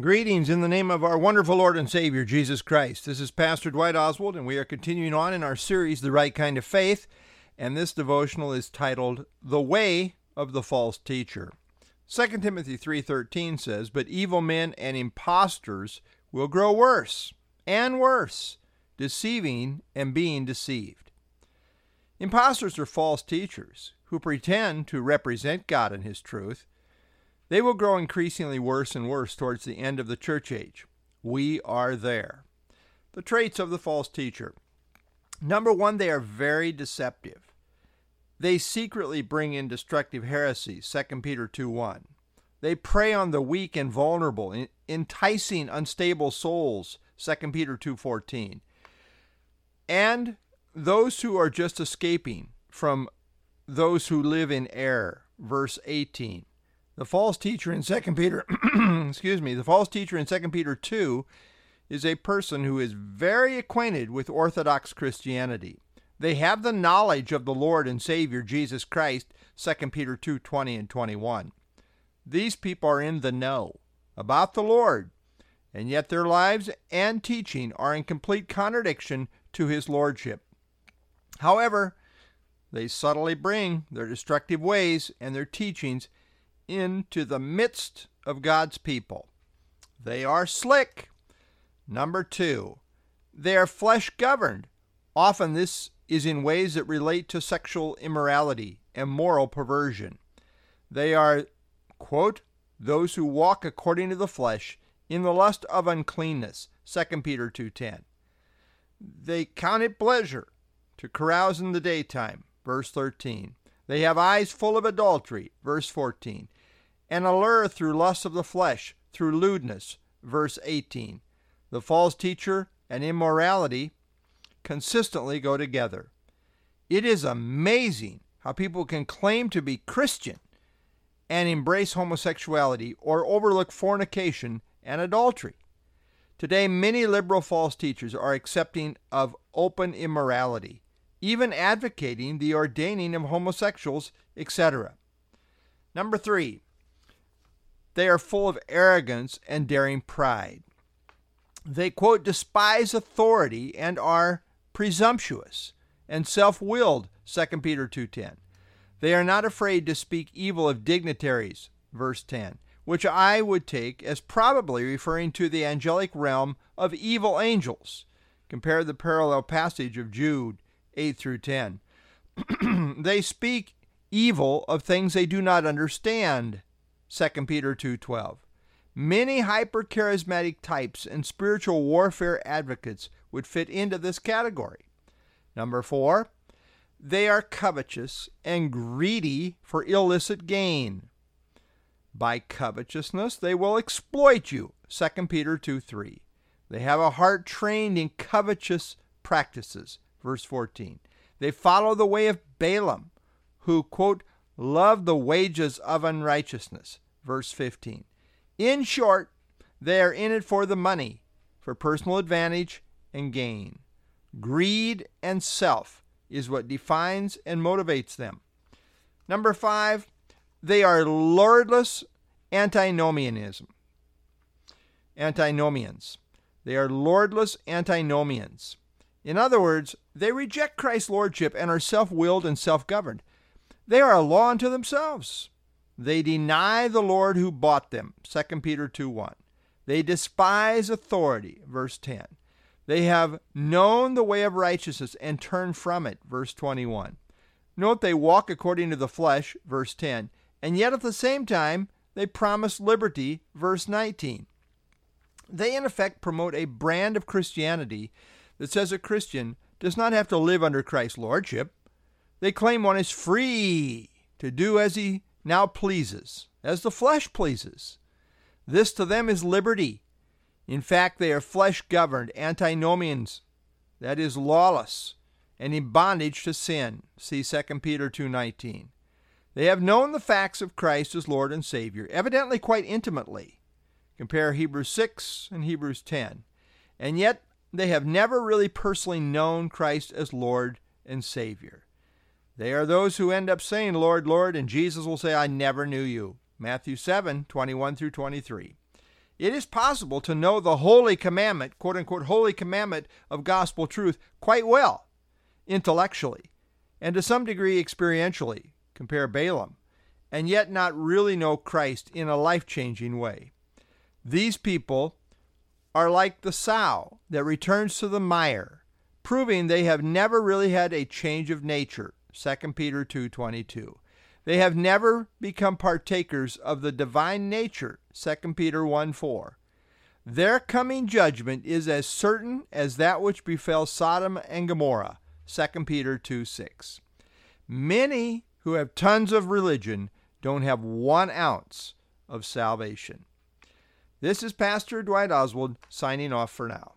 Greetings in the name of our wonderful Lord and Savior, Jesus Christ. This is Pastor Dwight Oswald, and we are continuing on in our series, The Right Kind of Faith. And this devotional is titled, The Way of the False Teacher. 2 Timothy 3.13 says, But evil men and impostors will grow worse and worse, deceiving and being deceived. Impostors are false teachers who pretend to represent God and His truth, they will grow increasingly worse and worse towards the end of the church age. We are there. The traits of the false teacher. Number one, they are very deceptive. They secretly bring in destructive heresies, 2 Peter 2 1. They prey on the weak and vulnerable, enticing unstable souls, 2 Peter 2:14. And those who are just escaping from those who live in error, verse 18. The false teacher in 2 Peter, excuse me, the false teacher in 2 Peter 2 is a person who is very acquainted with Orthodox Christianity. They have the knowledge of the Lord and Savior Jesus Christ, 2 Peter 2 20 and 21. These people are in the know about the Lord, and yet their lives and teaching are in complete contradiction to his lordship. However, they subtly bring their destructive ways and their teachings into the midst of God's people. They are slick. Number two, they are flesh governed. Often this is in ways that relate to sexual immorality and moral perversion. They are, quote, those who walk according to the flesh in the lust of uncleanness, 2 Peter 2:10. They count it pleasure to carouse in the daytime, verse 13. They have eyes full of adultery, verse 14 and allure through lust of the flesh, through lewdness. Verse 18. The false teacher and immorality consistently go together. It is amazing how people can claim to be Christian and embrace homosexuality or overlook fornication and adultery. Today, many liberal false teachers are accepting of open immorality, even advocating the ordaining of homosexuals, etc. Number three, they are full of arrogance and daring pride. They, quote, despise authority and are presumptuous and self-willed, 2 Peter 2.10. They are not afraid to speak evil of dignitaries, verse 10, which I would take as probably referring to the angelic realm of evil angels. Compare the parallel passage of Jude 8 through 10. they speak evil of things they do not understand, 2 Peter 2:12. Many hypercharismatic types and spiritual warfare advocates would fit into this category. Number 4, they are covetous and greedy for illicit gain. By covetousness they will exploit you. 2 Peter 2:3. They have a heart trained in covetous practices. Verse 14. They follow the way of Balaam, who, quote, love the wages of unrighteousness. Verse 15. In short, they are in it for the money, for personal advantage and gain. Greed and self is what defines and motivates them. Number five, they are lordless antinomianism. Antinomians. They are lordless antinomians. In other words, they reject Christ's lordship and are self willed and self governed. They are a law unto themselves. They deny the Lord who bought them. 2 Peter 2 1. They despise authority. Verse 10. They have known the way of righteousness and turned from it. Verse 21. Note they walk according to the flesh. Verse 10. And yet at the same time, they promise liberty. Verse 19. They, in effect, promote a brand of Christianity that says a Christian does not have to live under Christ's lordship. They claim one is free to do as he now pleases, as the flesh pleases. This to them is liberty. In fact, they are flesh governed antinomians, that is lawless, and in bondage to sin. See 2 Peter 2:19. They have known the facts of Christ as Lord and Savior, evidently quite intimately. Compare Hebrews 6 and Hebrews 10. And yet they have never really personally known Christ as Lord and Savior. They are those who end up saying, Lord, Lord, and Jesus will say, I never knew you. Matthew 7 21 through 23. It is possible to know the holy commandment, quote unquote, holy commandment of gospel truth quite well, intellectually, and to some degree experientially, compare Balaam, and yet not really know Christ in a life changing way. These people are like the sow that returns to the mire, proving they have never really had a change of nature. 2 Peter 2:22. They have never become partakers of the divine nature. 2 Peter 1 4. Their coming judgment is as certain as that which befell Sodom and Gomorrah. 2 Peter 2 6. Many who have tons of religion don't have one ounce of salvation. This is Pastor Dwight Oswald signing off for now.